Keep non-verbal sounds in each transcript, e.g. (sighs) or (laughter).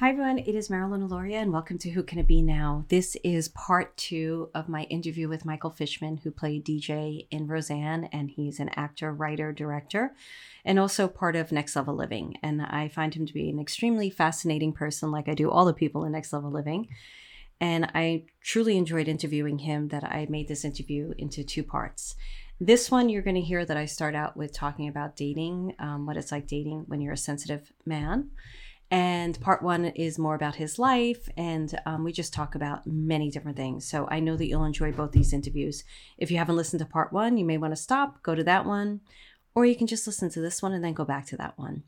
Hi, everyone. It is Marilyn Aloria, and welcome to Who Can It Be Now? This is part two of my interview with Michael Fishman, who played DJ in Roseanne, and he's an actor, writer, director, and also part of Next Level Living. And I find him to be an extremely fascinating person, like I do all the people in Next Level Living. And I truly enjoyed interviewing him that I made this interview into two parts. This one, you're going to hear that I start out with talking about dating, um, what it's like dating when you're a sensitive man. And part one is more about his life, and um, we just talk about many different things. So I know that you'll enjoy both these interviews. If you haven't listened to part one, you may want to stop, go to that one, or you can just listen to this one and then go back to that one.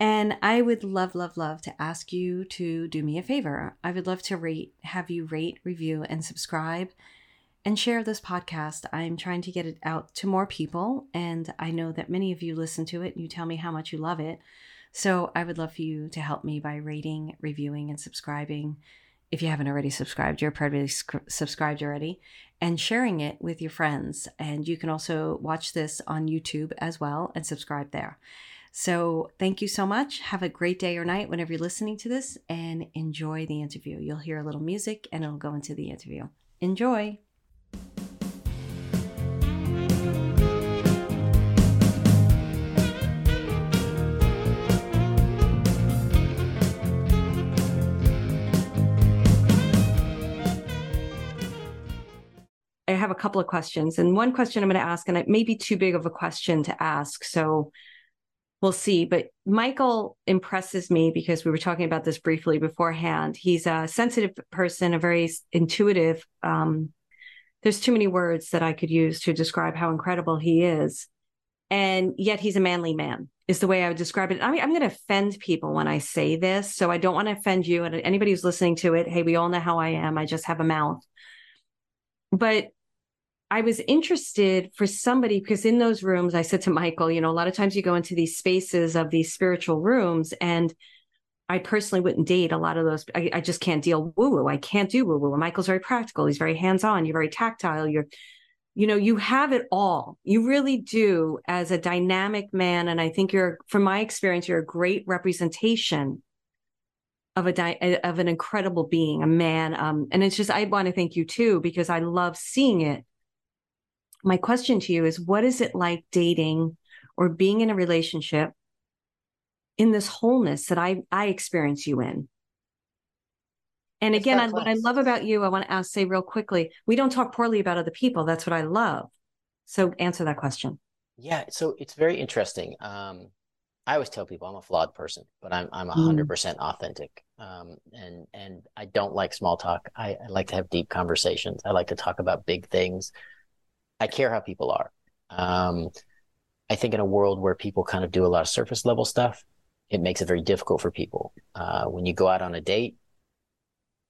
And I would love, love, love to ask you to do me a favor. I would love to rate, have you rate, review, and subscribe and share this podcast. I'm trying to get it out to more people, and I know that many of you listen to it and you tell me how much you love it. So I would love for you to help me by rating, reviewing, and subscribing. If you haven't already subscribed, you're probably subscribed already, and sharing it with your friends. And you can also watch this on YouTube as well and subscribe there. So thank you so much. Have a great day or night whenever you're listening to this and enjoy the interview. You'll hear a little music and it'll go into the interview. Enjoy. Have a couple of questions. And one question I'm going to ask, and it may be too big of a question to ask. So we'll see. But Michael impresses me because we were talking about this briefly beforehand. He's a sensitive person, a very intuitive. Um, there's too many words that I could use to describe how incredible he is. And yet he's a manly man, is the way I would describe it. I mean, I'm going to offend people when I say this. So I don't want to offend you and anybody who's listening to it. Hey, we all know how I am. I just have a mouth. But I was interested for somebody because in those rooms, I said to Michael, you know, a lot of times you go into these spaces of these spiritual rooms, and I personally wouldn't date a lot of those. I, I just can't deal woo woo. I can't do woo woo. Michael's very practical. He's very hands on. You're very tactile. You're, you know, you have it all. You really do as a dynamic man. And I think you're, from my experience, you're a great representation of a di- of an incredible being, a man. Um, and it's just I want to thank you too because I love seeing it my question to you is what is it like dating or being in a relationship in this wholeness that I I experience you in? And again, I, what I love about you, I want to ask, say real quickly, we don't talk poorly about other people. That's what I love. So answer that question. Yeah, so it's very interesting. Um, I always tell people I'm a flawed person, but I'm I'm hundred mm. percent authentic. Um, and and I don't like small talk. I, I like to have deep conversations. I like to talk about big things. I care how people are. Um, I think in a world where people kind of do a lot of surface level stuff, it makes it very difficult for people. Uh, when you go out on a date,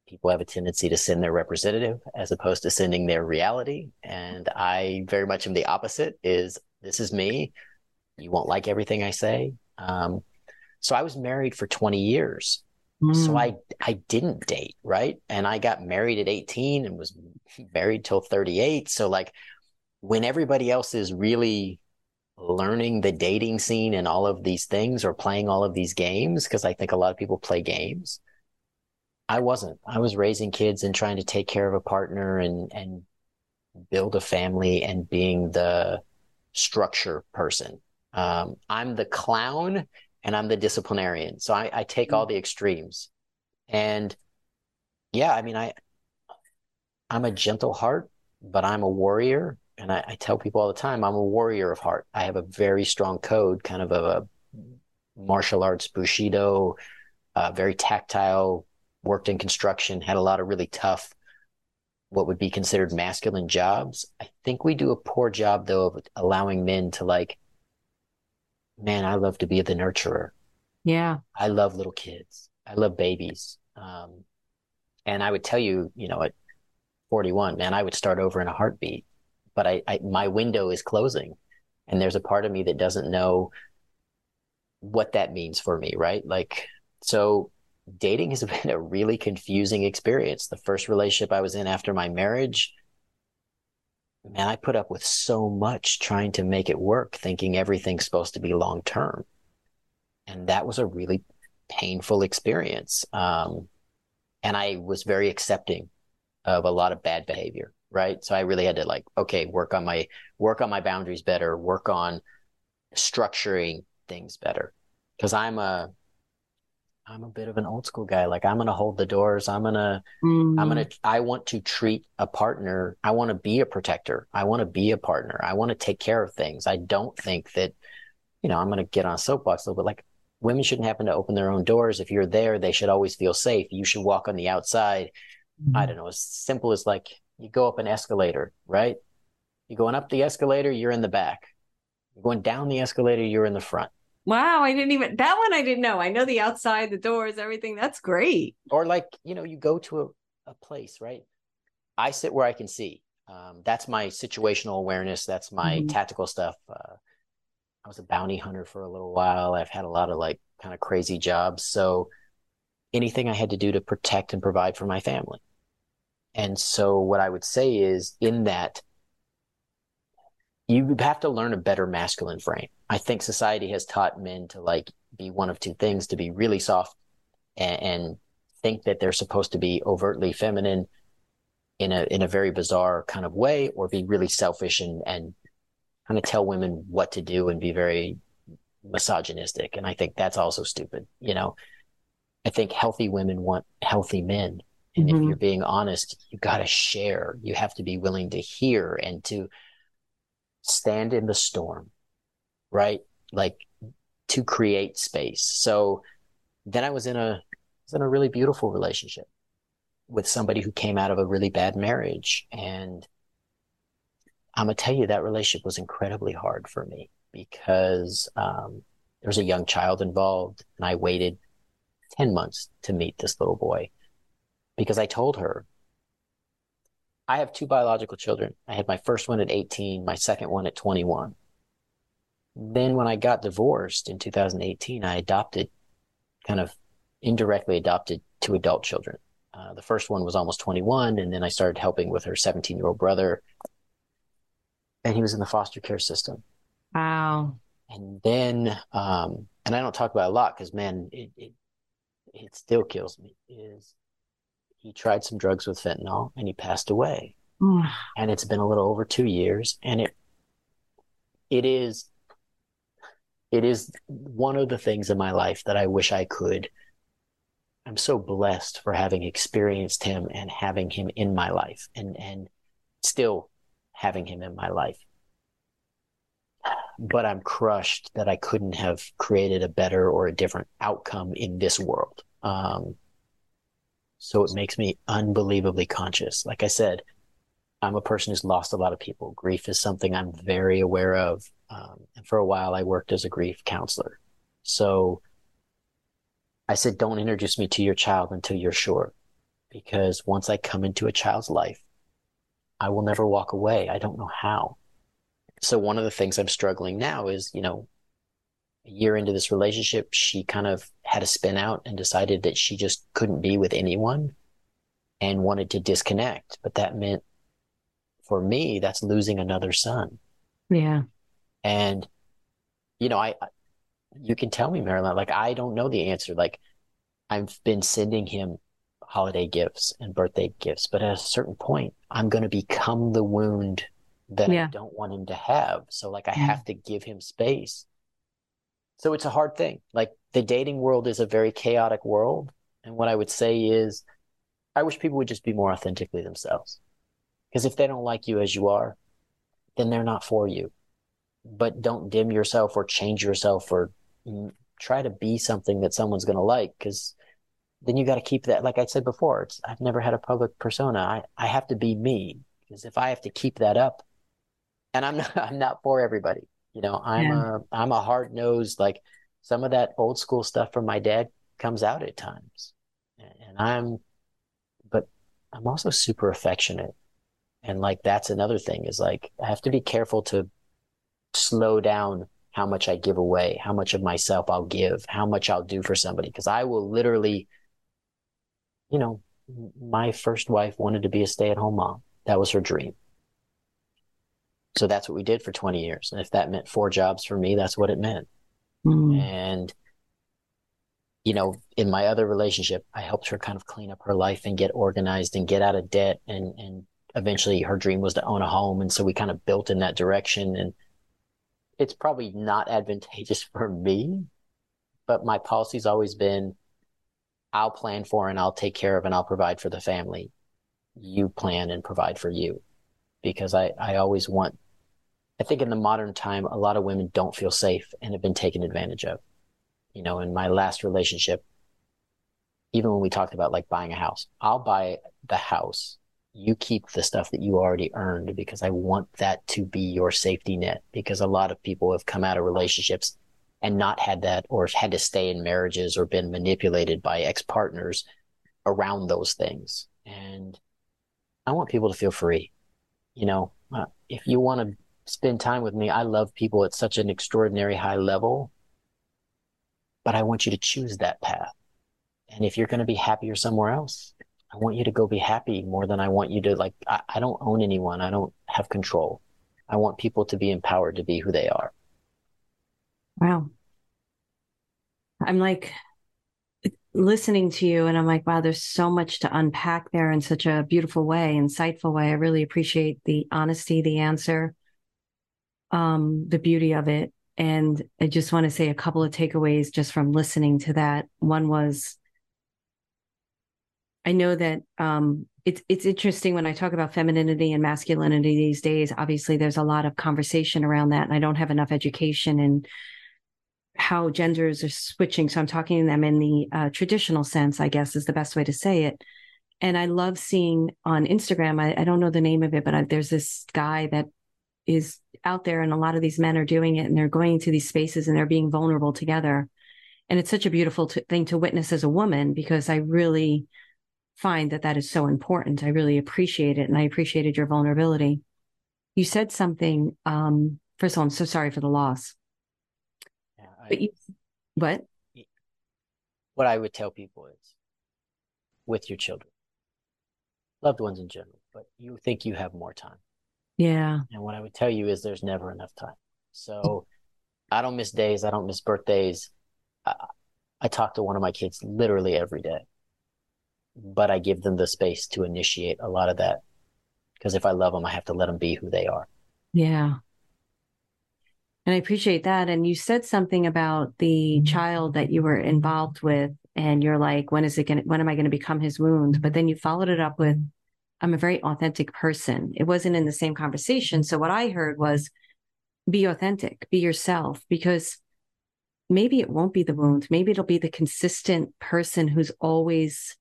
people have a tendency to send their representative as opposed to sending their reality. And I very much am the opposite is this is me. You won't like everything I say. Um, so I was married for 20 years. Mm. So I, I didn't date. Right. And I got married at 18 and was married till 38. So like when everybody else is really learning the dating scene and all of these things or playing all of these games, because I think a lot of people play games. I wasn't. I was raising kids and trying to take care of a partner and, and build a family and being the structure person. Um, I'm the clown and I'm the disciplinarian. So I, I take all the extremes. And yeah, I mean, I, I'm a gentle heart, but I'm a warrior and I, I, tell people all the time, I'm a warrior of heart. I have a very strong code, kind of a, martial arts bushido, uh, very tactile. Worked in construction, had a lot of really tough, what would be considered masculine jobs. I think we do a poor job though of allowing men to like, man, I love to be the nurturer. Yeah, I love little kids. I love babies. Um, and I would tell you, you know, at 41, man, I would start over in a heartbeat but I, I my window is closing and there's a part of me that doesn't know what that means for me, right? Like, so dating has (laughs) been a really confusing experience. The first relationship I was in after my marriage, man, I put up with so much trying to make it work, thinking everything's supposed to be long term. And that was a really painful experience. Um, and I was very accepting of a lot of bad behavior, right? So I really had to like, okay, work on my work on my boundaries better, work on structuring things better. Cause I'm a I'm a bit of an old school guy. Like I'm gonna hold the doors. I'm gonna mm. I'm gonna I want to treat a partner. I want to be a protector. I want to be a partner. I want to take care of things. I don't think that, you know, I'm gonna get on a soapbox a little bit like women shouldn't happen to open their own doors. If you're there, they should always feel safe. You should walk on the outside. Mm-hmm. I don't know, as simple as like you go up an escalator, right? You're going up the escalator, you're in the back. You're going down the escalator, you're in the front. Wow, I didn't even that one I didn't know. I know the outside, the doors, everything. That's great. Or like, you know, you go to a, a place, right? I sit where I can see. Um, that's my situational awareness. That's my mm-hmm. tactical stuff. Uh, I was a bounty hunter for a little while. I've had a lot of like kind of crazy jobs. So anything I had to do to protect and provide for my family. And so what I would say is in that you have to learn a better masculine frame. I think society has taught men to like be one of two things, to be really soft and, and think that they're supposed to be overtly feminine in a in a very bizarre kind of way, or be really selfish and and kind of tell women what to do and be very misogynistic. And I think that's also stupid. You know, I think healthy women want healthy men. And mm-hmm. if you're being honest, you got to share. You have to be willing to hear and to stand in the storm, right? Like to create space. So then I was in a, was in a really beautiful relationship with somebody who came out of a really bad marriage. And I'm going to tell you that relationship was incredibly hard for me because um, there was a young child involved and I waited 10 months to meet this little boy because I told her, I have two biological children. I had my first one at 18, my second one at 21. Then when I got divorced in 2018, I adopted, kind of indirectly adopted two adult children. Uh, the first one was almost 21, and then I started helping with her 17 year old brother and he was in the foster care system. Wow. And then, um, and I don't talk about a lot because man, it, it, it still kills me. Is he tried some drugs with fentanyl and he passed away, and it's been a little over two years, and it it is it is one of the things in my life that I wish I could. I'm so blessed for having experienced him and having him in my life, and and still having him in my life. But I'm crushed that I couldn't have created a better or a different outcome in this world. Um, so it makes me unbelievably conscious. Like I said, I'm a person who's lost a lot of people. Grief is something I'm very aware of. Um, and for a while, I worked as a grief counselor. So I said, don't introduce me to your child until you're sure. Because once I come into a child's life, I will never walk away. I don't know how. So one of the things I'm struggling now is, you know, a year into this relationship, she kind of had a spin out and decided that she just couldn't be with anyone and wanted to disconnect. But that meant for me, that's losing another son. Yeah. And, you know, I, you can tell me, Marilyn, like, I don't know the answer. Like, I've been sending him holiday gifts and birthday gifts, but at a certain point, I'm going to become the wound that yeah. I don't want him to have. So like I mm. have to give him space. So it's a hard thing. Like the dating world is a very chaotic world. And what I would say is I wish people would just be more authentically themselves. Because if they don't like you as you are, then they're not for you. But don't dim yourself or change yourself or try to be something that someone's going to like because then you got to keep that. Like I said before, it's, I've never had a public persona. I, I have to be me because if I have to keep that up, and I'm not, (laughs) I'm not for everybody. You know, I'm yeah. a, I'm a hard nosed, like some of that old school stuff from my dad comes out at times. And I'm, but I'm also super affectionate. And like, that's another thing is like, I have to be careful to slow down how much I give away, how much of myself I'll give, how much I'll do for somebody. Cause I will literally, you know, my first wife wanted to be a stay at home mom. That was her dream. So that's what we did for 20 years. And if that meant four jobs for me, that's what it meant. Mm. And, you know, in my other relationship, I helped her kind of clean up her life and get organized and get out of debt. And, and eventually her dream was to own a home. And so we kind of built in that direction. And it's probably not (laughs) advantageous for me, but my policy's always been I'll plan for and I'll take care of and I'll provide for the family. You plan and provide for you. Because I, I always want, I think in the modern time, a lot of women don't feel safe and have been taken advantage of you know, in my last relationship, even when we talked about like buying a house, I'll buy the house. You keep the stuff that you already earned because I want that to be your safety net because a lot of people have come out of relationships and not had that or had to stay in marriages or been manipulated by ex partners around those things. And I want people to feel free. You know, uh, if you want to spend time with me, I love people at such an extraordinary high level but I want you to choose that path. And if you're going to be happier somewhere else, I want you to go be happy more than I want you to like, I, I don't own anyone. I don't have control. I want people to be empowered to be who they are. Wow. I'm like listening to you and I'm like, wow, there's so much to unpack there in such a beautiful way, insightful way. I really appreciate the honesty, the answer, um, the beauty of it. And I just want to say a couple of takeaways just from listening to that. One was I know that um, it's it's interesting when I talk about femininity and masculinity these days. Obviously, there's a lot of conversation around that, and I don't have enough education in how genders are switching. So I'm talking to them in the uh, traditional sense, I guess, is the best way to say it. And I love seeing on Instagram. I, I don't know the name of it, but I, there's this guy that is out there and a lot of these men are doing it and they're going to these spaces and they're being vulnerable together. And it's such a beautiful t- thing to witness as a woman because i really find that that is so important. I really appreciate it and i appreciated your vulnerability. You said something um first of all i'm so sorry for the loss. Yeah, I, but you what? What i would tell people is with your children loved ones in general but you think you have more time yeah. And what I would tell you is there's never enough time. So (laughs) I don't miss days. I don't miss birthdays. I, I talk to one of my kids literally every day, but I give them the space to initiate a lot of that. Because if I love them, I have to let them be who they are. Yeah. And I appreciate that. And you said something about the mm-hmm. child that you were involved with, and you're like, when is it going to, when am I going to become his wound? But then you followed it up with, I'm a very authentic person. It wasn't in the same conversation. So what I heard was be authentic, be yourself, because maybe it won't be the wound. Maybe it'll be the consistent person who's always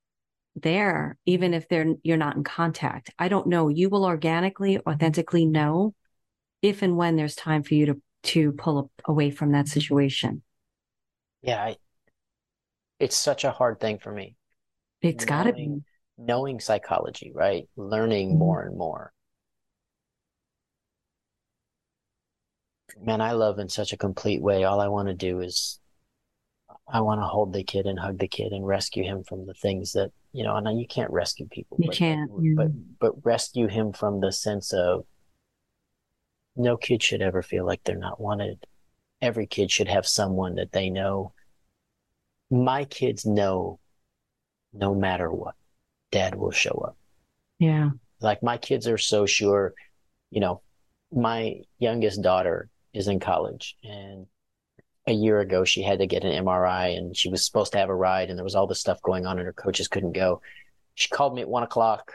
there, even if they're you're not in contact. I don't know. You will organically, authentically know if and when there's time for you to to pull away from that situation. Yeah, I, it's such a hard thing for me. It's got to be knowing psychology, right? Learning mm-hmm. more and more. Man, I love in such a complete way. All I want to do is I want to hold the kid and hug the kid and rescue him from the things that, you know, and you can't rescue people. You but, can't. But, but rescue him from the sense of no kid should ever feel like they're not wanted. Every kid should have someone that they know. My kids know no matter what dad will show up. Yeah. Like my kids are so sure, you know, my youngest daughter is in college and a year ago she had to get an MRI and she was supposed to have a ride and there was all this stuff going on and her coaches couldn't go. She called me at one o'clock.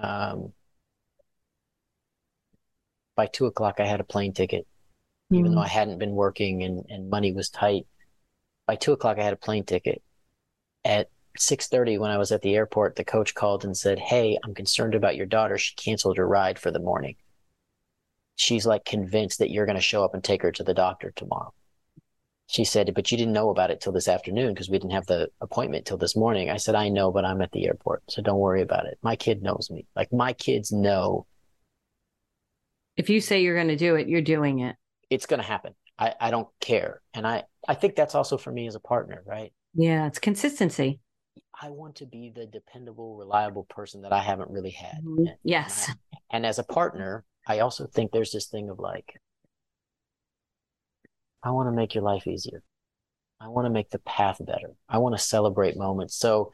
Um, by two o'clock, I had a plane ticket, mm-hmm. even though I hadn't been working and, and money was tight. By two o'clock, I had a plane ticket. At 6:30 when I was at the airport, the coach called and said, "Hey, I'm concerned about your daughter. She canceled her ride for the morning. She's like convinced that you're going to show up and take her to the doctor tomorrow." She said, "But you didn't know about it till this afternoon because we didn't have the appointment till this morning." I said, "I know, but I'm at the airport, so don't worry about it. My kid knows me. Like my kids know if you say you're going to do it, you're doing it. It's going to happen. I, I don't care. And I, I think that's also for me as a partner, right? Yeah, it's consistency. I want to be the dependable, reliable person that I haven't really had. Mm-hmm. And, yes. And, (laughs) I, and as a partner, I also think there's this thing of like, I want to make your life easier. I want to make the path better. I want to celebrate moments. So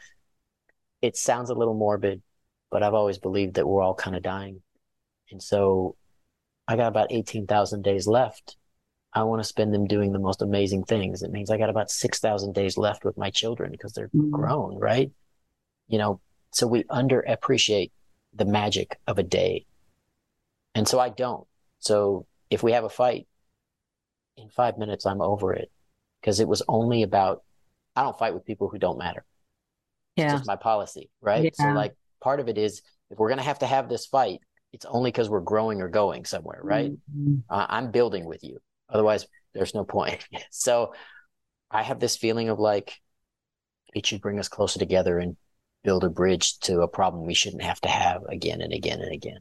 it sounds a little morbid, but I've always believed that we're all kind of dying. And so I got about 18,000 days left. I want to spend them doing the most amazing things. It means I got about 6,000 days left with my children because they're mm-hmm. grown, right? You know, so we underappreciate the magic of a day. And so I don't. So if we have a fight, in five minutes, I'm over it because it was only about, I don't fight with people who don't matter. Yeah. It's just my policy, right? Yeah. So like part of it is if we're going to have to have this fight, it's only because we're growing or going somewhere, right? Mm-hmm. Uh, I'm building with you. Otherwise, there's no point. (laughs) so I have this feeling of like, it should bring us closer together and build a bridge to a problem we shouldn't have to have again and again and again.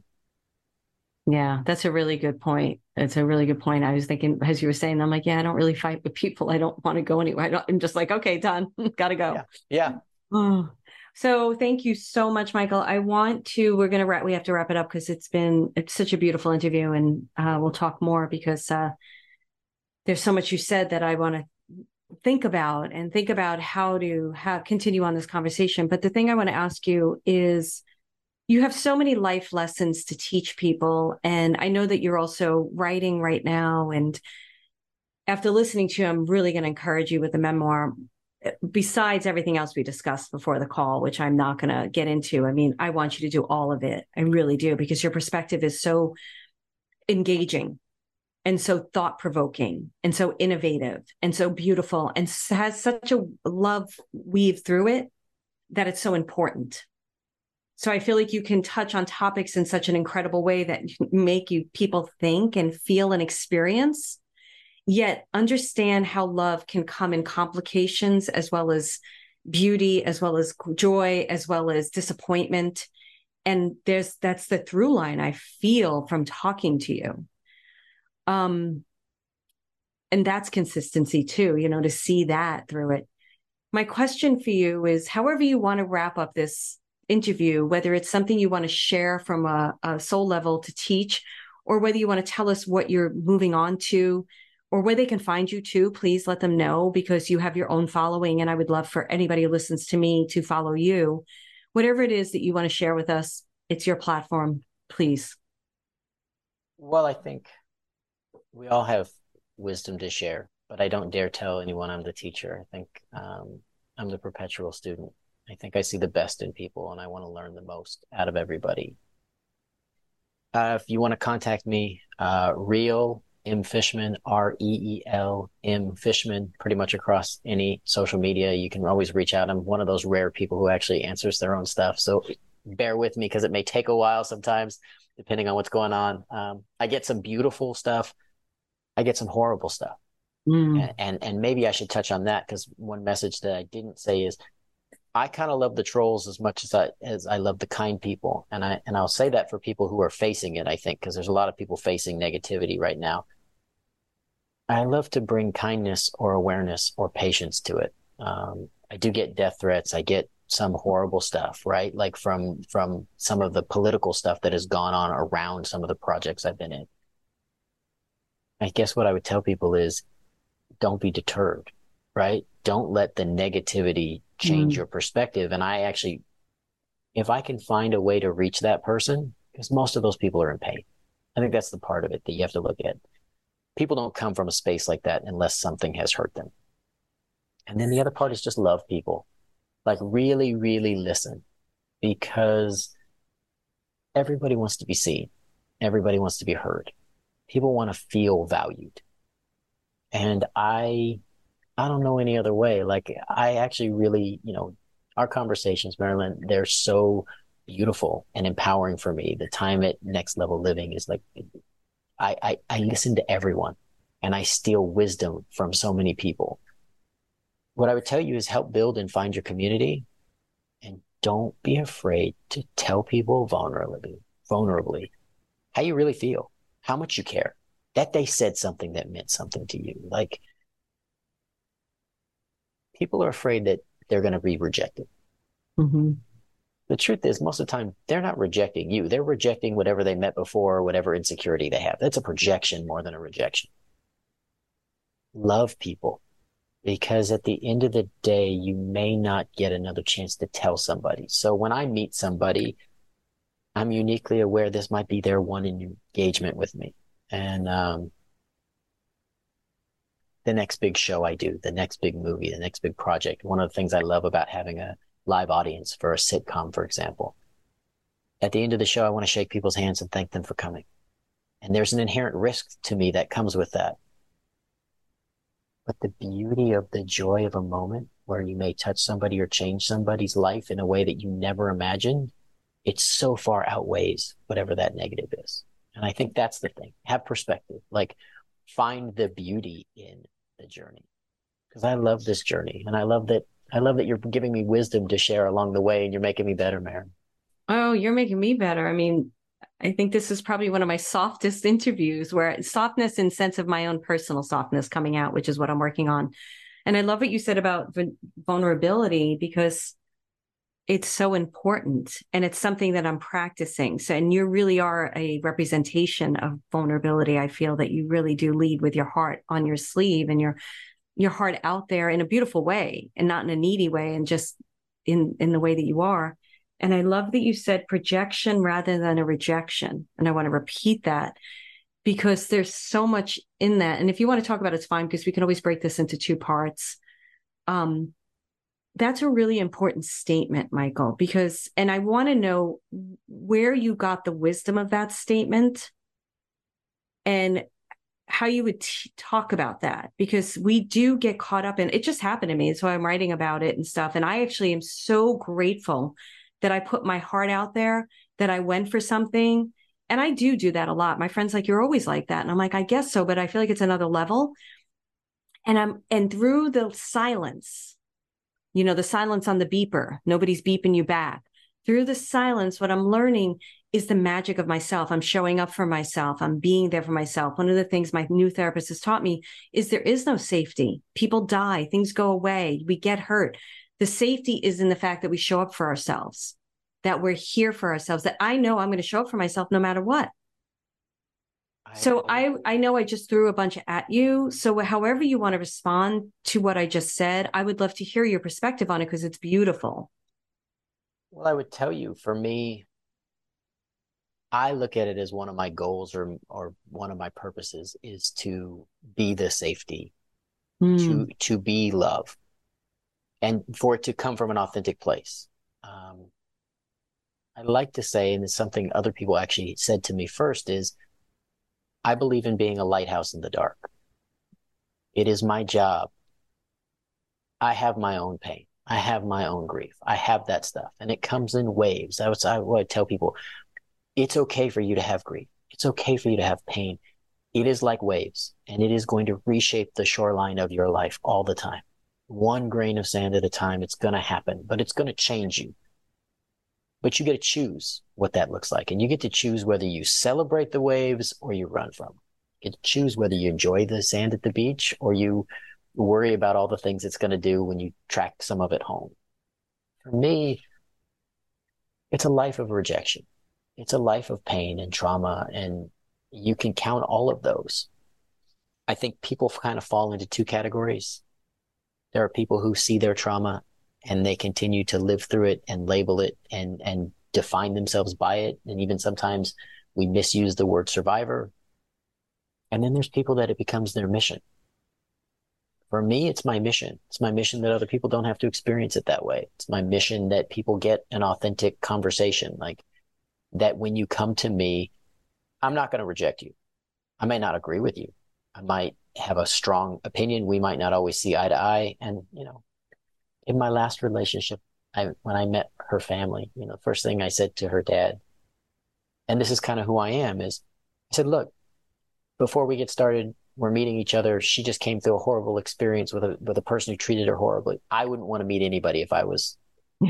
Yeah, that's a really good point. It's a really good point. I was thinking as you were saying, I'm like, yeah, I don't really fight with people. I don't want to go anywhere. I am just like, okay, done. (laughs) Gotta go. Yeah. yeah. Oh. So thank you so much, Michael. I want to, we're going to wrap, we have to wrap it up because it's been, it's such a beautiful interview and uh, we'll talk more because uh, there's so much you said that I want to think about and think about how to have, continue on this conversation. But the thing I want to ask you is, you have so many life lessons to teach people. And I know that you're also writing right now. And after listening to you, I'm really going to encourage you with the memoir besides everything else we discussed before the call, which I'm not going to get into, I mean, I want you to do all of it. I really do, because your perspective is so engaging and so thought provoking and so innovative and so beautiful and has such a love weave through it that it's so important. So I feel like you can touch on topics in such an incredible way that make you people think and feel and experience yet understand how love can come in complications as well as beauty as well as joy as well as disappointment and there's that's the through line i feel from talking to you um and that's consistency too you know to see that through it my question for you is however you want to wrap up this interview whether it's something you want to share from a, a soul level to teach or whether you want to tell us what you're moving on to or where they can find you too, please let them know because you have your own following. And I would love for anybody who listens to me to follow you. Whatever it is that you want to share with us, it's your platform, please. Well, I think we all have wisdom to share, but I don't dare tell anyone I'm the teacher. I think um, I'm the perpetual student. I think I see the best in people and I want to learn the most out of everybody. Uh, if you want to contact me, uh, real M Fishman, R E E L M Fishman, pretty much across any social media. You can always reach out. I'm one of those rare people who actually answers their own stuff. So bear with me because it may take a while sometimes, depending on what's going on. Um, I get some beautiful stuff. I get some horrible stuff. Mm. And, and, and maybe I should touch on that because one message that I didn't say is I kind of love the trolls as much as I as I love the kind people, and I and I'll say that for people who are facing it. I think because there's a lot of people facing negativity right now. I love to bring kindness or awareness or patience to it. Um, I do get death threats. I get some horrible stuff, right? Like from from some of the political stuff that has gone on around some of the projects I've been in. I guess what I would tell people is don't be deterred, right? Don't let the negativity change mm. your perspective. And I actually, if I can find a way to reach that person, because most of those people are in pain. I think that's the part of it that you have to look at. People don't come from a space like that unless something has hurt them. And then the other part is just love people. Like really, really listen because everybody wants to be seen. Everybody wants to be heard. People want to feel valued. And I I don't know any other way. Like I actually really, you know, our conversations, Marilyn, they're so beautiful and empowering for me. The time at Next Level Living is like, I, I, I listen to everyone and I steal wisdom from so many people. What I would tell you is help build and find your community and don't be afraid to tell people vulnerably, vulnerably how you really feel, how much you care, that they said something that meant something to you. Like people are afraid that they're going to be rejected. Mm-hmm. The truth is, most of the time, they're not rejecting you. They're rejecting whatever they met before or whatever insecurity they have. That's a projection more than a rejection. Love people. because at the end of the day, you may not get another chance to tell somebody. So when I meet somebody, I'm uniquely aware this might be their one engagement with me. And, um, the next big show I do, the next big movie, the next big project. One of the things I love about having a live audience for a sitcom, for example. At the end of the show, I want to shake people's hands and thank them for coming. And there's an inherent risk to me that comes with that. But the beauty of the joy of a moment where you may touch somebody or change somebody's life in a way that you never imagined, it so far outweighs whatever that negative is. And I think that's the thing. Have perspective. Like find the beauty in the journey. Because I love this journey and I love that I love that you're giving me wisdom to share along the way and you're making me better, Maren. Oh, you're making me better. I mean, I think this is probably one of my softest interviews where softness and sense of my own personal softness coming out, which is what I'm working on. And I love what you said about vulnerability because it's so important and it's something that I'm practicing. So, and you really are a representation of vulnerability. I feel that you really do lead with your heart on your sleeve and your, your heart out there in a beautiful way and not in a needy way and just in, in the way that you are. And I love that you said projection rather than a rejection. And I want to repeat that because there's so much in that. And if you want to talk about it, it's fine because we can always break this into two parts. Um, that's a really important statement, Michael, because, and I want to know where you got the wisdom of that statement and how you would t- talk about that because we do get caught up in it just happened to me so i'm writing about it and stuff and i actually am so grateful that i put my heart out there that i went for something and i do do that a lot. My friends like you're always like that and i'm like i guess so but i feel like it's another level and i'm and through the silence you know, the silence on the beeper. Nobody's beeping you back. Through the silence, what I'm learning is the magic of myself. I'm showing up for myself. I'm being there for myself. One of the things my new therapist has taught me is there is no safety. People die, things go away, we get hurt. The safety is in the fact that we show up for ourselves, that we're here for ourselves, that I know I'm going to show up for myself no matter what so I I know I just threw a bunch at you. So however you want to respond to what I just said, I would love to hear your perspective on it because it's beautiful. Well, I would tell you for me I look at it as one of my goals or or one of my purposes is to be the safety, mm. to to be love, and for it to come from an authentic place. Um, I like to say, and it's something other people actually said to me first, is I believe in being a lighthouse in the dark. It is my job. I have my own pain. I have my own grief. I have that stuff and it comes in waves. I would, I tell people it's okay for you to have grief. It's okay for you to have pain. It is like waves and it is going to reshape the shoreline of your life all the time. One grain of sand at a time. It's going to happen, but it's going to change you but you get to choose what that looks like. And you get to choose whether you celebrate the waves or you run from. You get to choose whether you enjoy the sand at the beach or you worry about all the things it's going to do when you track some of it home. For me, it's a life of rejection. It's a life of pain and trauma, and you can count all of those. I think people kind of fall into two categories. There are people who see their trauma and they continue to live through it and label it and and define themselves by it. And even sometimes we misuse the word survivor. And then there's people that it becomes their mission. For me it's my mission. It's my mission that other people don't have to experience it that way. It's my mission that people get an authentic conversation. Like that when you come to me i'm not going to reject you. I may not agree with you. I might have a strong opinion. We might not always see eye to eye. And you know in my last relationship, I, when I met her family, you know, the first thing I said to her dad, and this is kind of who I am, is I said, look, before we get started, we're meeting each other. She just came through a horrible experience with a with a person who treated her horribly. I wouldn't want to meet anybody if I was (laughs)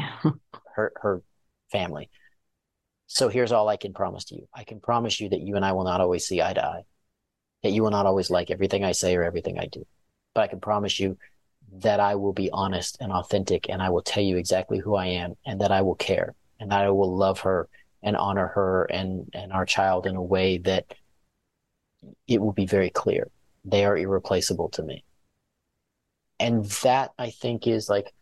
her her family. So here's all I can promise to you. I can promise you that you and I will not always see eye to eye. That you will not always like everything I say or everything I do. But I can promise you that I will be honest and authentic and I will tell you exactly who I am and that I will care and that I will love her and honor her and, and our child in a way that it will be very clear. They are irreplaceable to me. and that I think is like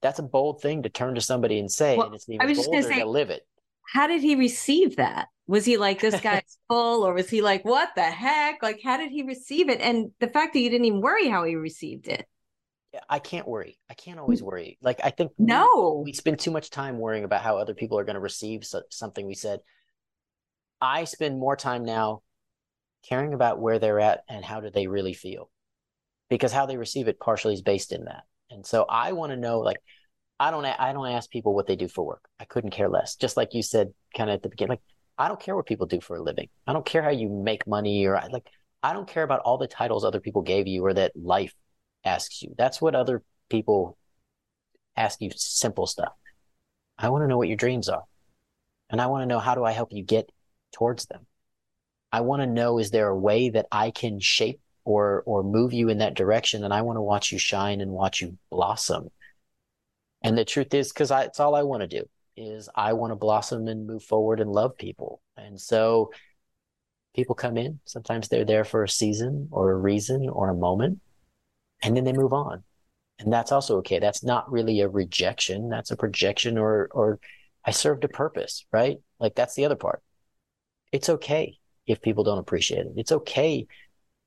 that's a bold thing to turn to somebody and say, well, and it's even I was bolder just say, to live it. How did he receive that? Was he like this guy's (laughs) full, or was he like what the heck? Like how did he receive it? And the fact that you didn't even worry how he received it. I can't worry. I can't mm. always worry. Like I think no, we, we spend too much time worrying about how other people are going to receive so, something we said. I spend more time now caring about where they're at and how do they really feel, because how they receive it partially is based in that. And so I want to know, like, I don't, I don't ask people what they do for work. I couldn't care less. Just like you said, kind of at the beginning, like I don't care what people do for a living. I don't care how you make money or like I don't care about all the titles other people gave you or that life asks you. That's what other people ask you simple stuff. I want to know what your dreams are. And I want to know how do I help you get towards them? I want to know is there a way that I can shape or or move you in that direction and I want to watch you shine and watch you blossom. And the truth is cuz it's all I want to do is I want to blossom and move forward and love people. And so people come in, sometimes they're there for a season or a reason or a moment and then they move on. And that's also okay. That's not really a rejection. That's a projection or, or I served a purpose, right? Like that's the other part. It's okay if people don't appreciate it. It's okay.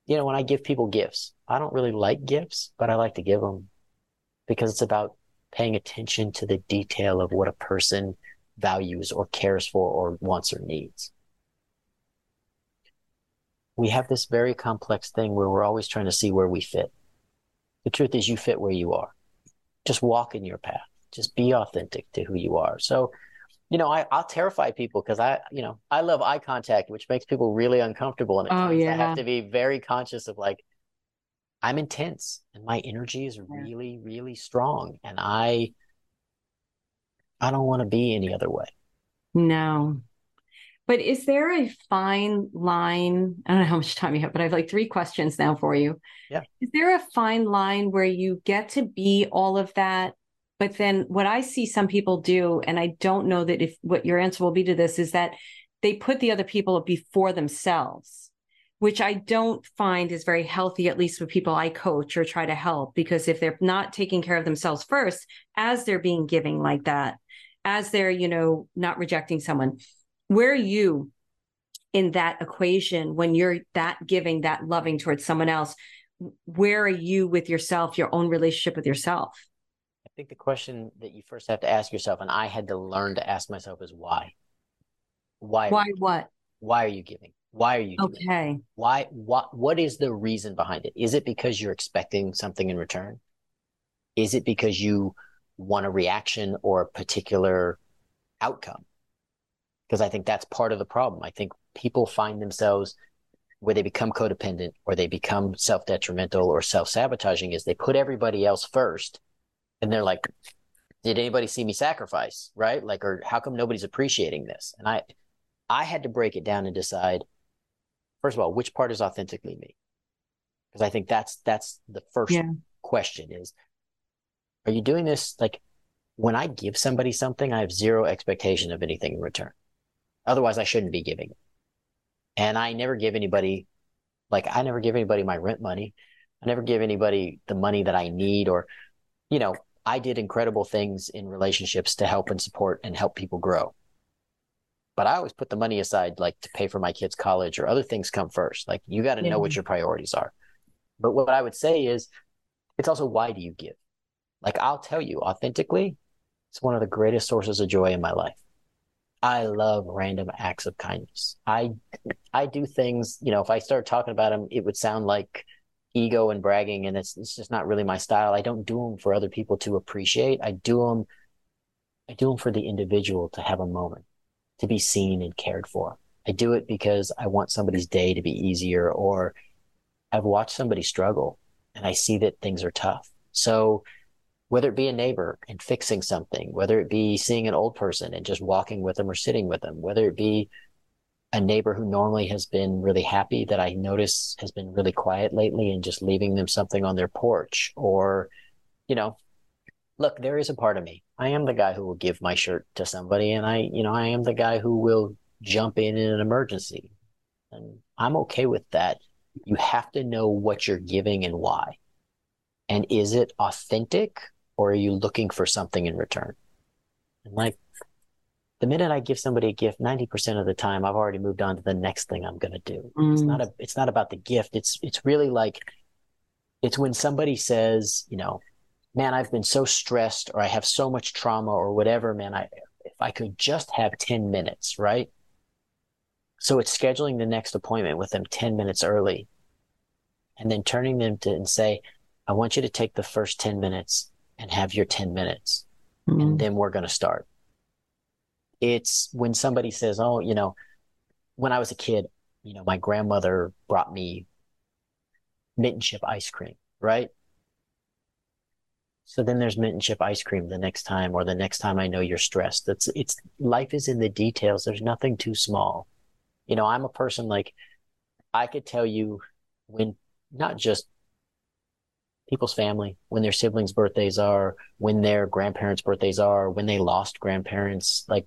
You know, when I give people gifts, I don't really like gifts, but I like to give them because it's about paying attention to the detail of what a person values or cares for or wants or needs. We have this very complex thing where we're always trying to see where we fit. The truth is, you fit where you are. Just walk in your path. Just be authentic to who you are. So, you know, I, I'll terrify people because I, you know, I love eye contact, which makes people really uncomfortable. And oh, yeah. I have to be very conscious of like, I'm intense and my energy is really, really strong. And I, I don't want to be any other way. No, but is there a fine line? I don't know how much time you have, but I have like three questions now for you. Yeah. Is there a fine line where you get to be all of that? But then what I see some people do, and I don't know that if what your answer will be to this is that they put the other people before themselves, which I don't find is very healthy, at least with people I coach or try to help. Because if they're not taking care of themselves first, as they're being giving like that, as they're, you know, not rejecting someone, where are you in that equation when you're that giving that loving towards someone else? Where are you with yourself your own relationship with yourself? I think the question that you first have to ask yourself and i had to learn to ask myself is why? Why why what? why are you giving? Why are you okay. Why what what is the reason behind it? Is it because you're expecting something in return? Is it because you want a reaction or a particular outcome because I think that's part of the problem. I think people find themselves where they become codependent or they become self detrimental or self sabotaging is they put everybody else first and they're like, did anybody see me sacrifice? Right. Like, or how come nobody's appreciating this? And I, I had to break it down and decide, first of all, which part is authentically me? Because I think that's, that's the first yeah. question is, are you doing this? Like when I give somebody something, I have zero expectation of anything in return. Otherwise, I shouldn't be giving. And I never give anybody, like, I never give anybody my rent money. I never give anybody the money that I need or, you know, I did incredible things in relationships to help and support and help people grow. But I always put the money aside, like to pay for my kids' college or other things come first. Like you got to yeah. know what your priorities are. But what I would say is, it's also why do you give? Like I'll tell you authentically, it's one of the greatest sources of joy in my life. I love random acts of kindness. I I do things, you know, if I start talking about them, it would sound like ego and bragging, and it's it's just not really my style. I don't do them for other people to appreciate. I do them, I do them for the individual to have a moment, to be seen and cared for. I do it because I want somebody's day to be easier, or I've watched somebody struggle, and I see that things are tough. So whether it be a neighbor and fixing something, whether it be seeing an old person and just walking with them or sitting with them, whether it be a neighbor who normally has been really happy that I notice has been really quiet lately and just leaving them something on their porch or, you know, look, there is a part of me. I am the guy who will give my shirt to somebody and I, you know, I am the guy who will jump in in an emergency and I'm okay with that. You have to know what you're giving and why. And is it authentic or are you looking for something in return? And like the minute I give somebody a gift, 90% of the time I've already moved on to the next thing I'm going to do. Mm. It's not a, it's not about the gift. It's, it's really like, it's when somebody says, you know, man, I've been so stressed or I have so much trauma or whatever, man, I, if I could just have 10 minutes, right? So it's scheduling the next appointment with them 10 minutes early and then turning them to and say, I want you to take the first 10 minutes and have your 10 minutes. Mm-hmm. And then we're going to start it's when somebody says, "Oh, you know, when I was a kid, you know, my grandmother brought me mint and chip ice cream, right?" So then there's mint and chip ice cream the next time, or the next time I know you're stressed. That's it's life is in the details. There's nothing too small. You know, I'm a person like I could tell you when not just people's family, when their siblings' birthdays are, when their grandparents' birthdays are, when they lost grandparents, like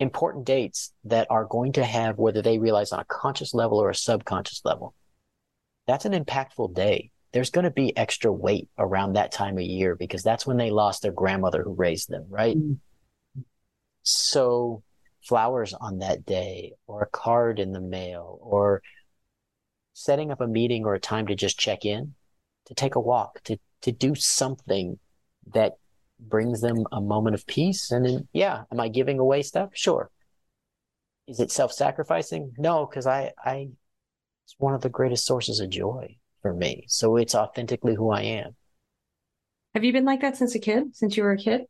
important dates that are going to have, whether they realize on a conscious level or a subconscious level, that's an impactful day. There's going to be extra weight around that time of year because that's when they lost their grandmother who raised them, right? Mm-hmm. So flowers on that day or a card in the mail or setting up a meeting or a time to just check in, to take a walk, to, to do something that brings them a moment of peace. And then, yeah, am I giving away stuff? Sure. Is it self-sacrificing? No, because I, I, it's one of the greatest sources of joy for me. So it's authentically who I am. Have you been like that since a kid? Since you were a kid?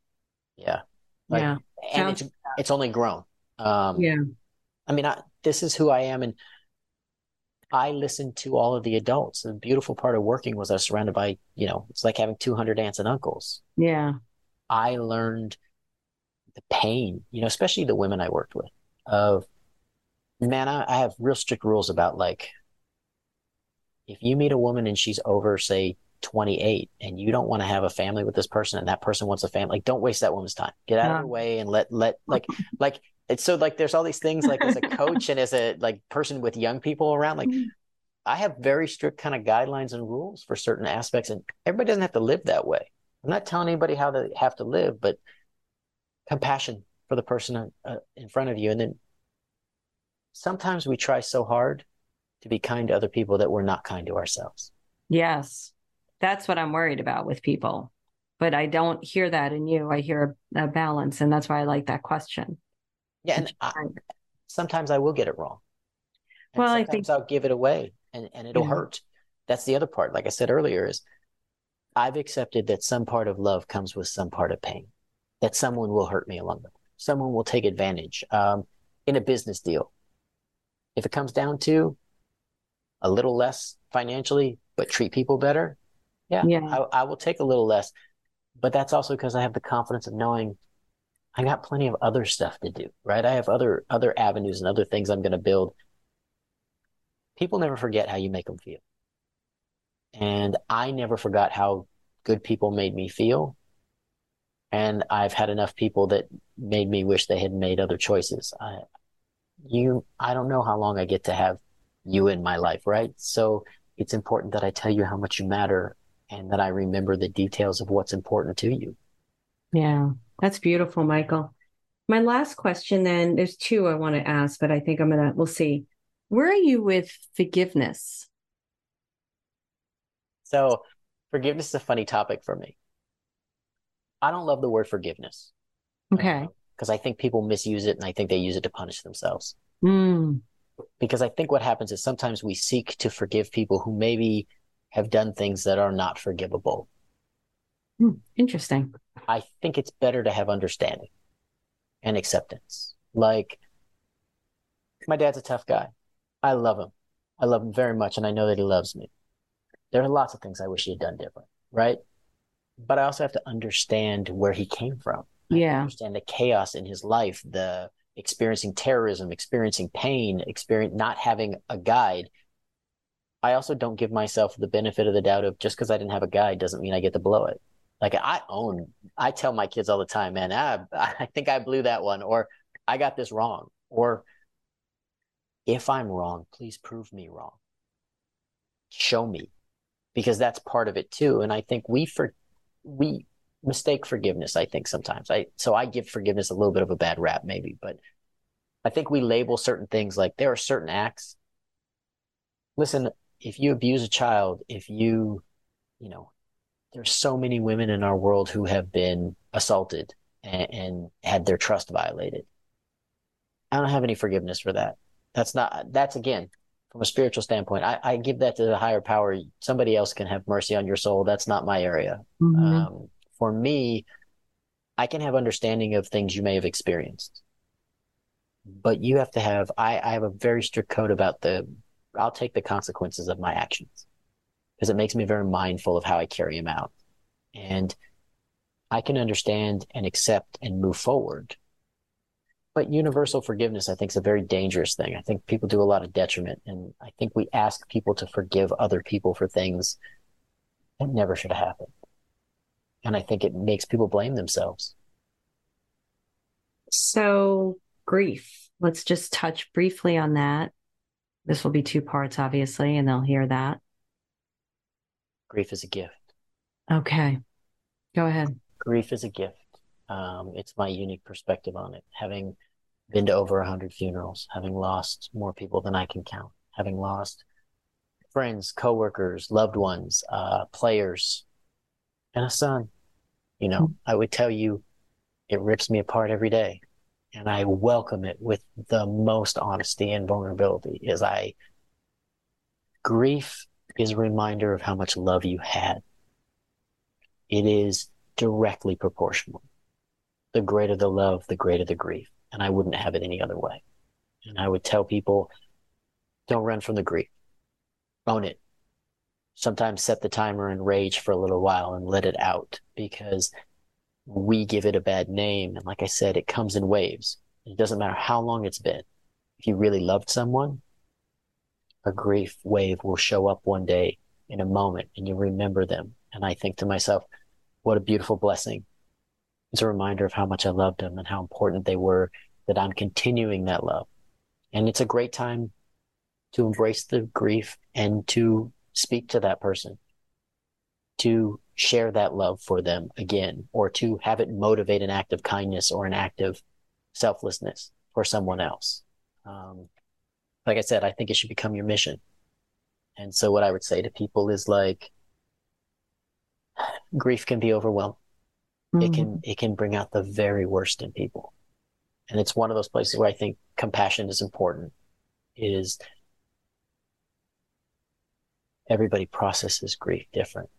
Yeah. Like, yeah. And Sounds- it's, it's only grown. Um, yeah. I mean, I, this is who I am. And I listened to all of the adults. The beautiful part of working was I was surrounded by, you know, it's like having 200 aunts and uncles. Yeah. I learned the pain, you know, especially the women I worked with of, man, I, I have real strict rules about like, if you meet a woman and she's over, say, 28 and you don't want to have a family with this person and that person wants a family, like don't waste that woman's time. Get out of the way and let, let, like, (laughs) like, it's so like there's all these things like as a (laughs) coach and as a like person with young people around, like mm-hmm. I have very strict kind of guidelines and rules for certain aspects and everybody doesn't have to live that way. I'm not telling anybody how they have to live, but compassion for the person uh, in front of you. And then sometimes we try so hard to be kind to other people that we're not kind to ourselves. Yes. That's what I'm worried about with people. But I don't hear that in you. I hear a, a balance. And that's why I like that question. Yeah. And I, sometimes I will get it wrong. And well, I think I'll give it away and, and it'll yeah. hurt. That's the other part. Like I said earlier, is I've accepted that some part of love comes with some part of pain, that someone will hurt me along the way. Someone will take advantage um, in a business deal. If it comes down to a little less financially, but treat people better, yeah, yeah. I, I will take a little less. But that's also because I have the confidence of knowing I got plenty of other stuff to do, right? I have other other avenues and other things I'm going to build. People never forget how you make them feel. And I never forgot how good people made me feel. And I've had enough people that made me wish they had made other choices. I, you, I don't know how long I get to have you in my life, right? So it's important that I tell you how much you matter and that I remember the details of what's important to you. Yeah, that's beautiful, Michael. My last question then, there's two I want to ask, but I think I'm going to, we'll see. Where are you with forgiveness? So forgiveness is a funny topic for me. I don't love the word forgiveness. Okay. Because uh, I think people misuse it and I think they use it to punish themselves. Mm. Because I think what happens is sometimes we seek to forgive people who maybe have done things that are not forgivable. Mm, interesting. I think it's better to have understanding and acceptance. Like, my dad's a tough guy. I love him. I love him very much, and I know that he loves me. There are lots of things I wish he had done different, right? But I also have to understand where he came from. Yeah. understand the chaos in his life, the experiencing terrorism, experiencing pain, experience not having a guide. I also don't give myself the benefit of the doubt of just because I didn't have a guide doesn't mean I get to blow it. Like I own, I tell my kids all the time, man, I, I think I blew that one, or I got this wrong, or if I'm wrong, please prove me wrong. Show me because that's part of it too. And I think we for we mistake forgiveness. I think sometimes I so I give forgiveness a little bit of a bad rap maybe, but I think we label certain things like there are certain acts. Listen, if you abuse a child, if you, you know, there's so many women in our world who have been assaulted and, and had their trust violated. I don't have any forgiveness for that. That's not, that's again, from a spiritual standpoint, I, I give that to the higher power. Somebody else can have mercy on your soul. That's not my area. Mm-hmm. Um, for me, I can have understanding of things you may have experienced, but you have to have, I, I have a very strict code about the, I'll take the consequences of my actions because it makes me very mindful of how I carry them out. And I can understand and accept and move forward but universal forgiveness, I think, is a very dangerous thing. I think people do a lot of detriment, and I think we ask people to forgive other people for things that never should have happened. And I think it makes people blame themselves. So, grief. Let's just touch briefly on that. This will be two parts, obviously, and they'll hear that. Grief is a gift. Okay. Go ahead. Grief is a gift. Um, it's my unique perspective on it. Having been to over a hundred funerals, having lost more people than I can count, having lost friends, coworkers, loved ones, uh, players, and a son. You know, mm-hmm. I would tell you it rips me apart every day. And I welcome it with the most honesty and vulnerability as I grief is a reminder of how much love you had. It is directly proportional the greater the love, the greater the grief. And I wouldn't have it any other way. And I would tell people, don't run from the grief. Own it. Sometimes set the timer and rage for a little while and let it out because we give it a bad name. And like I said, it comes in waves. It doesn't matter how long it's been. If you really loved someone, a grief wave will show up one day in a moment and you remember them. And I think to myself, what a beautiful blessing it's a reminder of how much I loved them and how important they were that I'm continuing that love. And it's a great time to embrace the grief and to speak to that person, to share that love for them again, or to have it motivate an act of kindness or an act of selflessness for someone else. Um, like I said, I think it should become your mission. And so what I would say to people is like, (sighs) grief can be overwhelming. Mm-hmm. It can, mm-hmm. it can bring out the very worst in people. And it's one of those places where I think compassion is important is everybody processes grief different.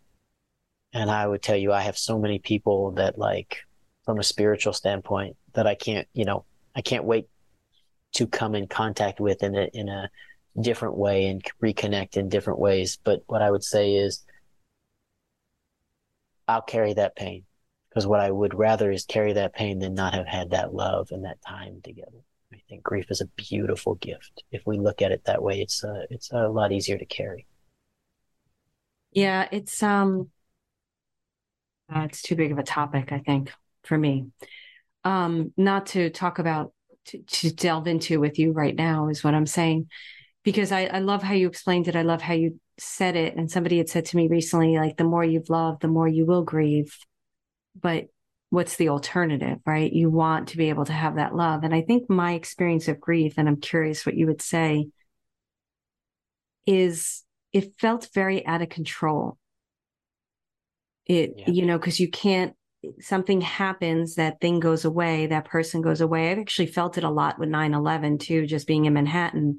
And I would tell you, I have so many people that like, from a spiritual standpoint, that I can't, you know, I can't wait to come in contact with in a, in a different way and reconnect in different ways. But what I would say is, I'll carry that pain. Because what I would rather is carry that pain than not have had that love and that time together. I think grief is a beautiful gift. If we look at it that way, it's a, it's a lot easier to carry. Yeah, it's um, uh, it's too big of a topic, I think, for me. Um, not to talk about to, to delve into with you right now is what I'm saying, because I, I love how you explained it. I love how you said it. And somebody had said to me recently, like, the more you've loved, the more you will grieve but what's the alternative, right? You want to be able to have that love. And I think my experience of grief, and I'm curious what you would say, is it felt very out of control. It, yeah. you know, because you can't, something happens, that thing goes away, that person goes away. I've actually felt it a lot with 9 11 too, just being in Manhattan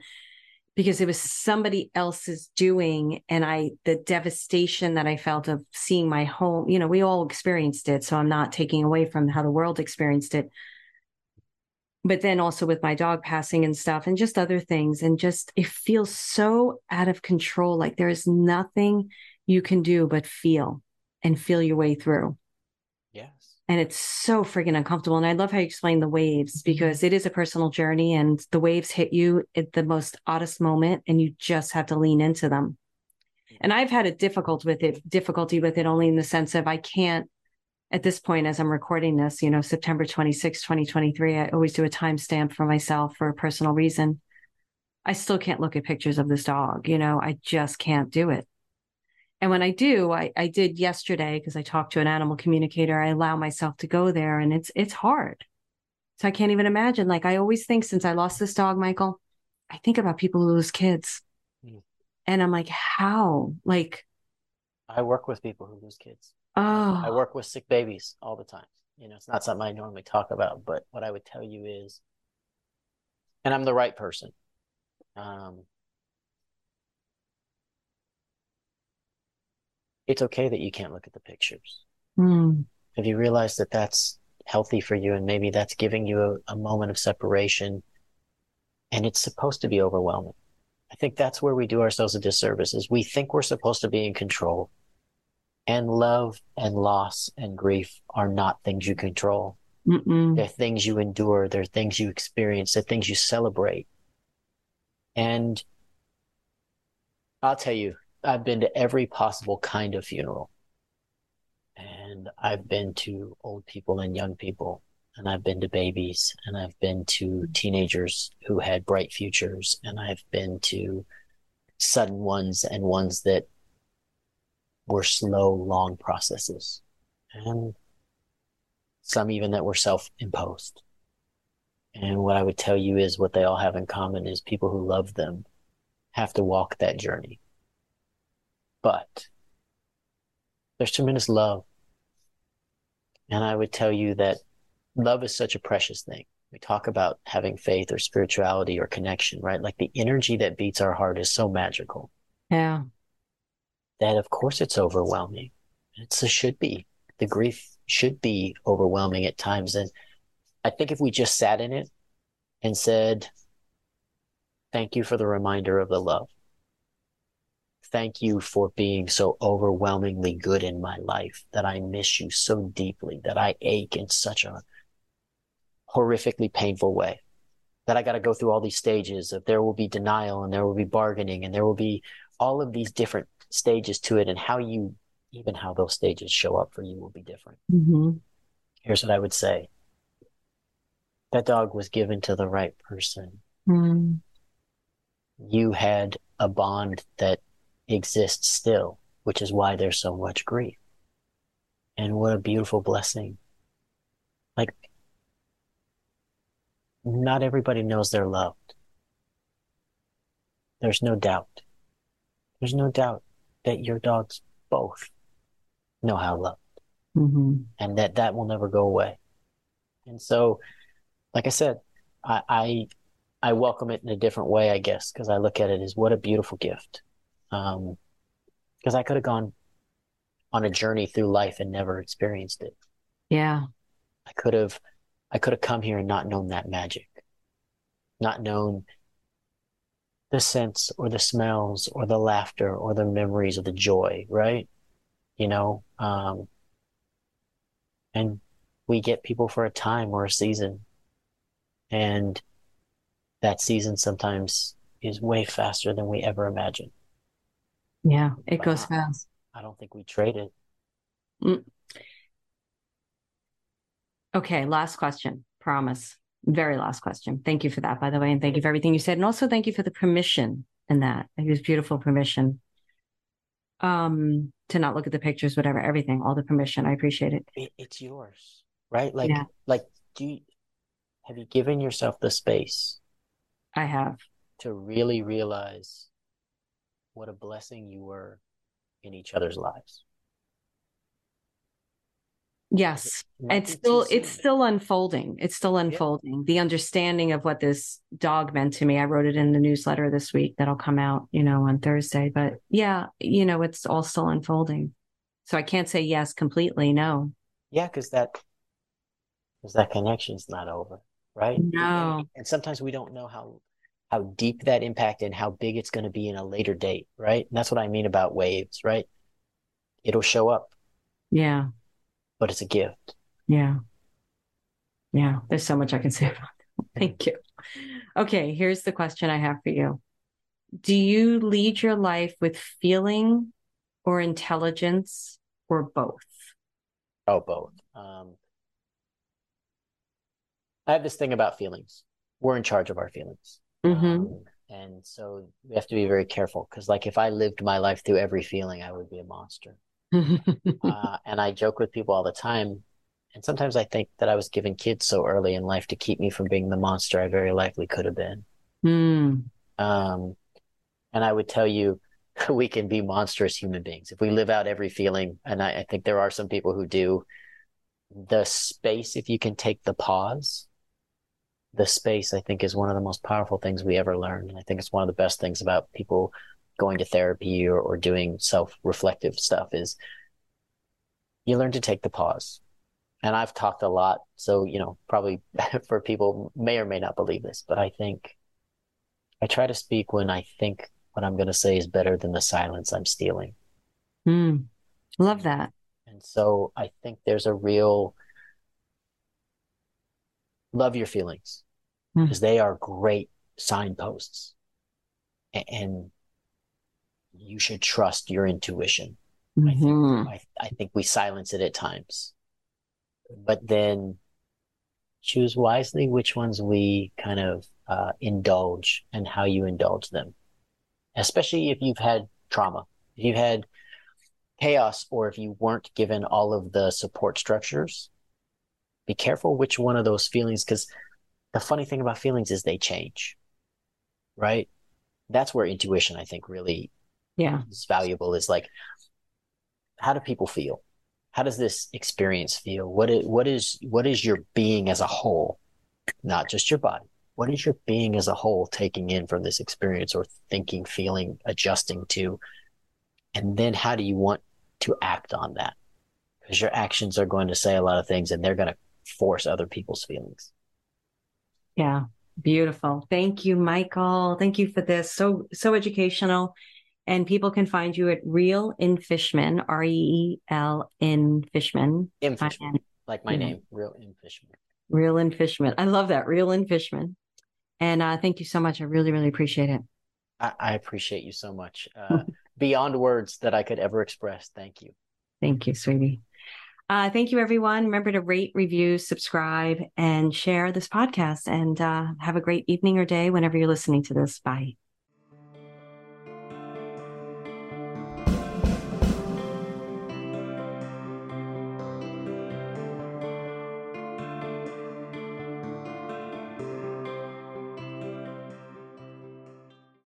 because it was somebody else's doing and i the devastation that i felt of seeing my home you know we all experienced it so i'm not taking away from how the world experienced it but then also with my dog passing and stuff and just other things and just it feels so out of control like there's nothing you can do but feel and feel your way through and it's so freaking uncomfortable. And I love how you explain the waves because it is a personal journey and the waves hit you at the most oddest moment and you just have to lean into them. And I've had a difficult with it, difficulty with it only in the sense of I can't at this point, as I'm recording this, you know, September 26, 2023, I always do a timestamp for myself for a personal reason. I still can't look at pictures of this dog, you know, I just can't do it. And when I do, I, I did yesterday because I talked to an animal communicator. I allow myself to go there and it's it's hard. So I can't even imagine. Like I always think since I lost this dog, Michael, I think about people who lose kids. Mm. And I'm like, how? Like I work with people who lose kids. Oh I work with sick babies all the time. You know, it's not something I normally talk about, but what I would tell you is and I'm the right person. Um it's okay that you can't look at the pictures. Mm. Have you realized that that's healthy for you and maybe that's giving you a, a moment of separation and it's supposed to be overwhelming? I think that's where we do ourselves a disservice is we think we're supposed to be in control and love and loss and grief are not things you control. Mm-mm. They're things you endure. They're things you experience. They're things you celebrate. And I'll tell you, I've been to every possible kind of funeral. And I've been to old people and young people, and I've been to babies, and I've been to hmm. teenagers who had bright futures, and I've been to sudden ones and ones that were slow, long processes. And some even that were self imposed. And what I would tell you is what they all have in common is people who love them have to walk that journey but there's tremendous love. And I would tell you that love is such a precious thing. We talk about having faith or spirituality or connection, right? Like the energy that beats our heart is so magical. Yeah. That of course it's overwhelming. It's a should be. The grief should be overwhelming at times. And I think if we just sat in it and said, thank you for the reminder of the love thank you for being so overwhelmingly good in my life that I miss you so deeply, that I ache in such a horrifically painful way. That I got to go through all these stages of there will be denial and there will be bargaining and there will be all of these different stages to it and how you, even how those stages show up for you will be different. Mm-hmm. Here's what I would say. That dog was given to the right person. Mm. You had a bond that exists still, which is why there's so much grief. And what a beautiful blessing. Like, not everybody knows they're loved. There's no doubt. There's no doubt that your dogs both know how loved mm-hmm. and that that will never go away. And so, like I said, I, I, I welcome it in a different way, I guess, because I look at it as what a beautiful gift. Um, because I could have gone on a journey through life and never experienced it. Yeah. I could have, I could have come here and not known that magic, not known the sense or the smells or the laughter or the memories of the joy, right? You know, um, and we get people for a time or a season and that season sometimes is way faster than we ever imagined. Yeah, it but goes I, fast. I don't think we traded. Mm. Okay, last question. Promise. Very last question. Thank you for that, by the way. And thank you for everything you said. And also thank you for the permission in that. It was beautiful permission. Um, to not look at the pictures, whatever, everything, all the permission. I appreciate it. it it's yours, right? Like, yeah. like, do you have you given yourself the space? I have to really realize what a blessing you were in each other's lives. Yes. It's still it's still unfolding. It's still unfolding. Yeah. The understanding of what this dog meant to me. I wrote it in the newsletter this week that'll come out, you know, on Thursday. But yeah, you know, it's all still unfolding. So I can't say yes completely, no. Yeah, because that because that connection's not over, right? No. And, and sometimes we don't know how how deep that impact and how big it's going to be in a later date, right? And that's what I mean about waves, right? It'll show up. Yeah. But it's a gift. Yeah. Yeah. There's so much I can say about that. Thank you. Okay. Here's the question I have for you Do you lead your life with feeling or intelligence or both? Oh, both. Um, I have this thing about feelings. We're in charge of our feelings. Mm-hmm. Um, And so we have to be very careful because, like, if I lived my life through every feeling, I would be a monster. (laughs) uh, and I joke with people all the time. And sometimes I think that I was given kids so early in life to keep me from being the monster I very likely could have been. Mm. Um, and I would tell you, (laughs) we can be monstrous human beings if we live out every feeling. And I, I think there are some people who do. The space, if you can take the pause, the space, I think, is one of the most powerful things we ever learn. And I think it's one of the best things about people going to therapy or, or doing self reflective stuff is you learn to take the pause. And I've talked a lot. So, you know, probably (laughs) for people may or may not believe this, but I think I try to speak when I think what I'm going to say is better than the silence I'm stealing. Mm, love that. And so I think there's a real love your feelings because mm. they are great signposts. And you should trust your intuition. Mm-hmm. I, think, mm-hmm. I, I think we silence it at times. But then choose wisely which ones we kind of uh, indulge and how you indulge them. Especially if you've had trauma, if you've had chaos, or if you weren't given all of the support structures, be careful which one of those feelings, because the funny thing about feelings is they change, right? That's where intuition, I think, really yeah. is valuable is like, how do people feel? How does this experience feel? What is, what is, what is your being as a whole? Not just your body. What is your being as a whole taking in from this experience or thinking, feeling, adjusting to? And then how do you want to act on that? Because your actions are going to say a lot of things and they're going to force other people's feelings. Yeah. Beautiful. Thank you, Michael. Thank you for this. So, so educational. And people can find you at Reel in Fishman, R E E L in Fishman. In Fishman, like my name, Reel in Fishman. Reel in Fishman. I love that, Reel in Fishman. And uh, thank you so much. I really, really appreciate it. I, I appreciate you so much. Uh, (laughs) beyond words that I could ever express. Thank you. Thank you, sweetie. Uh, thank you, everyone. Remember to rate, review, subscribe, and share this podcast. And uh, have a great evening or day whenever you're listening to this. Bye.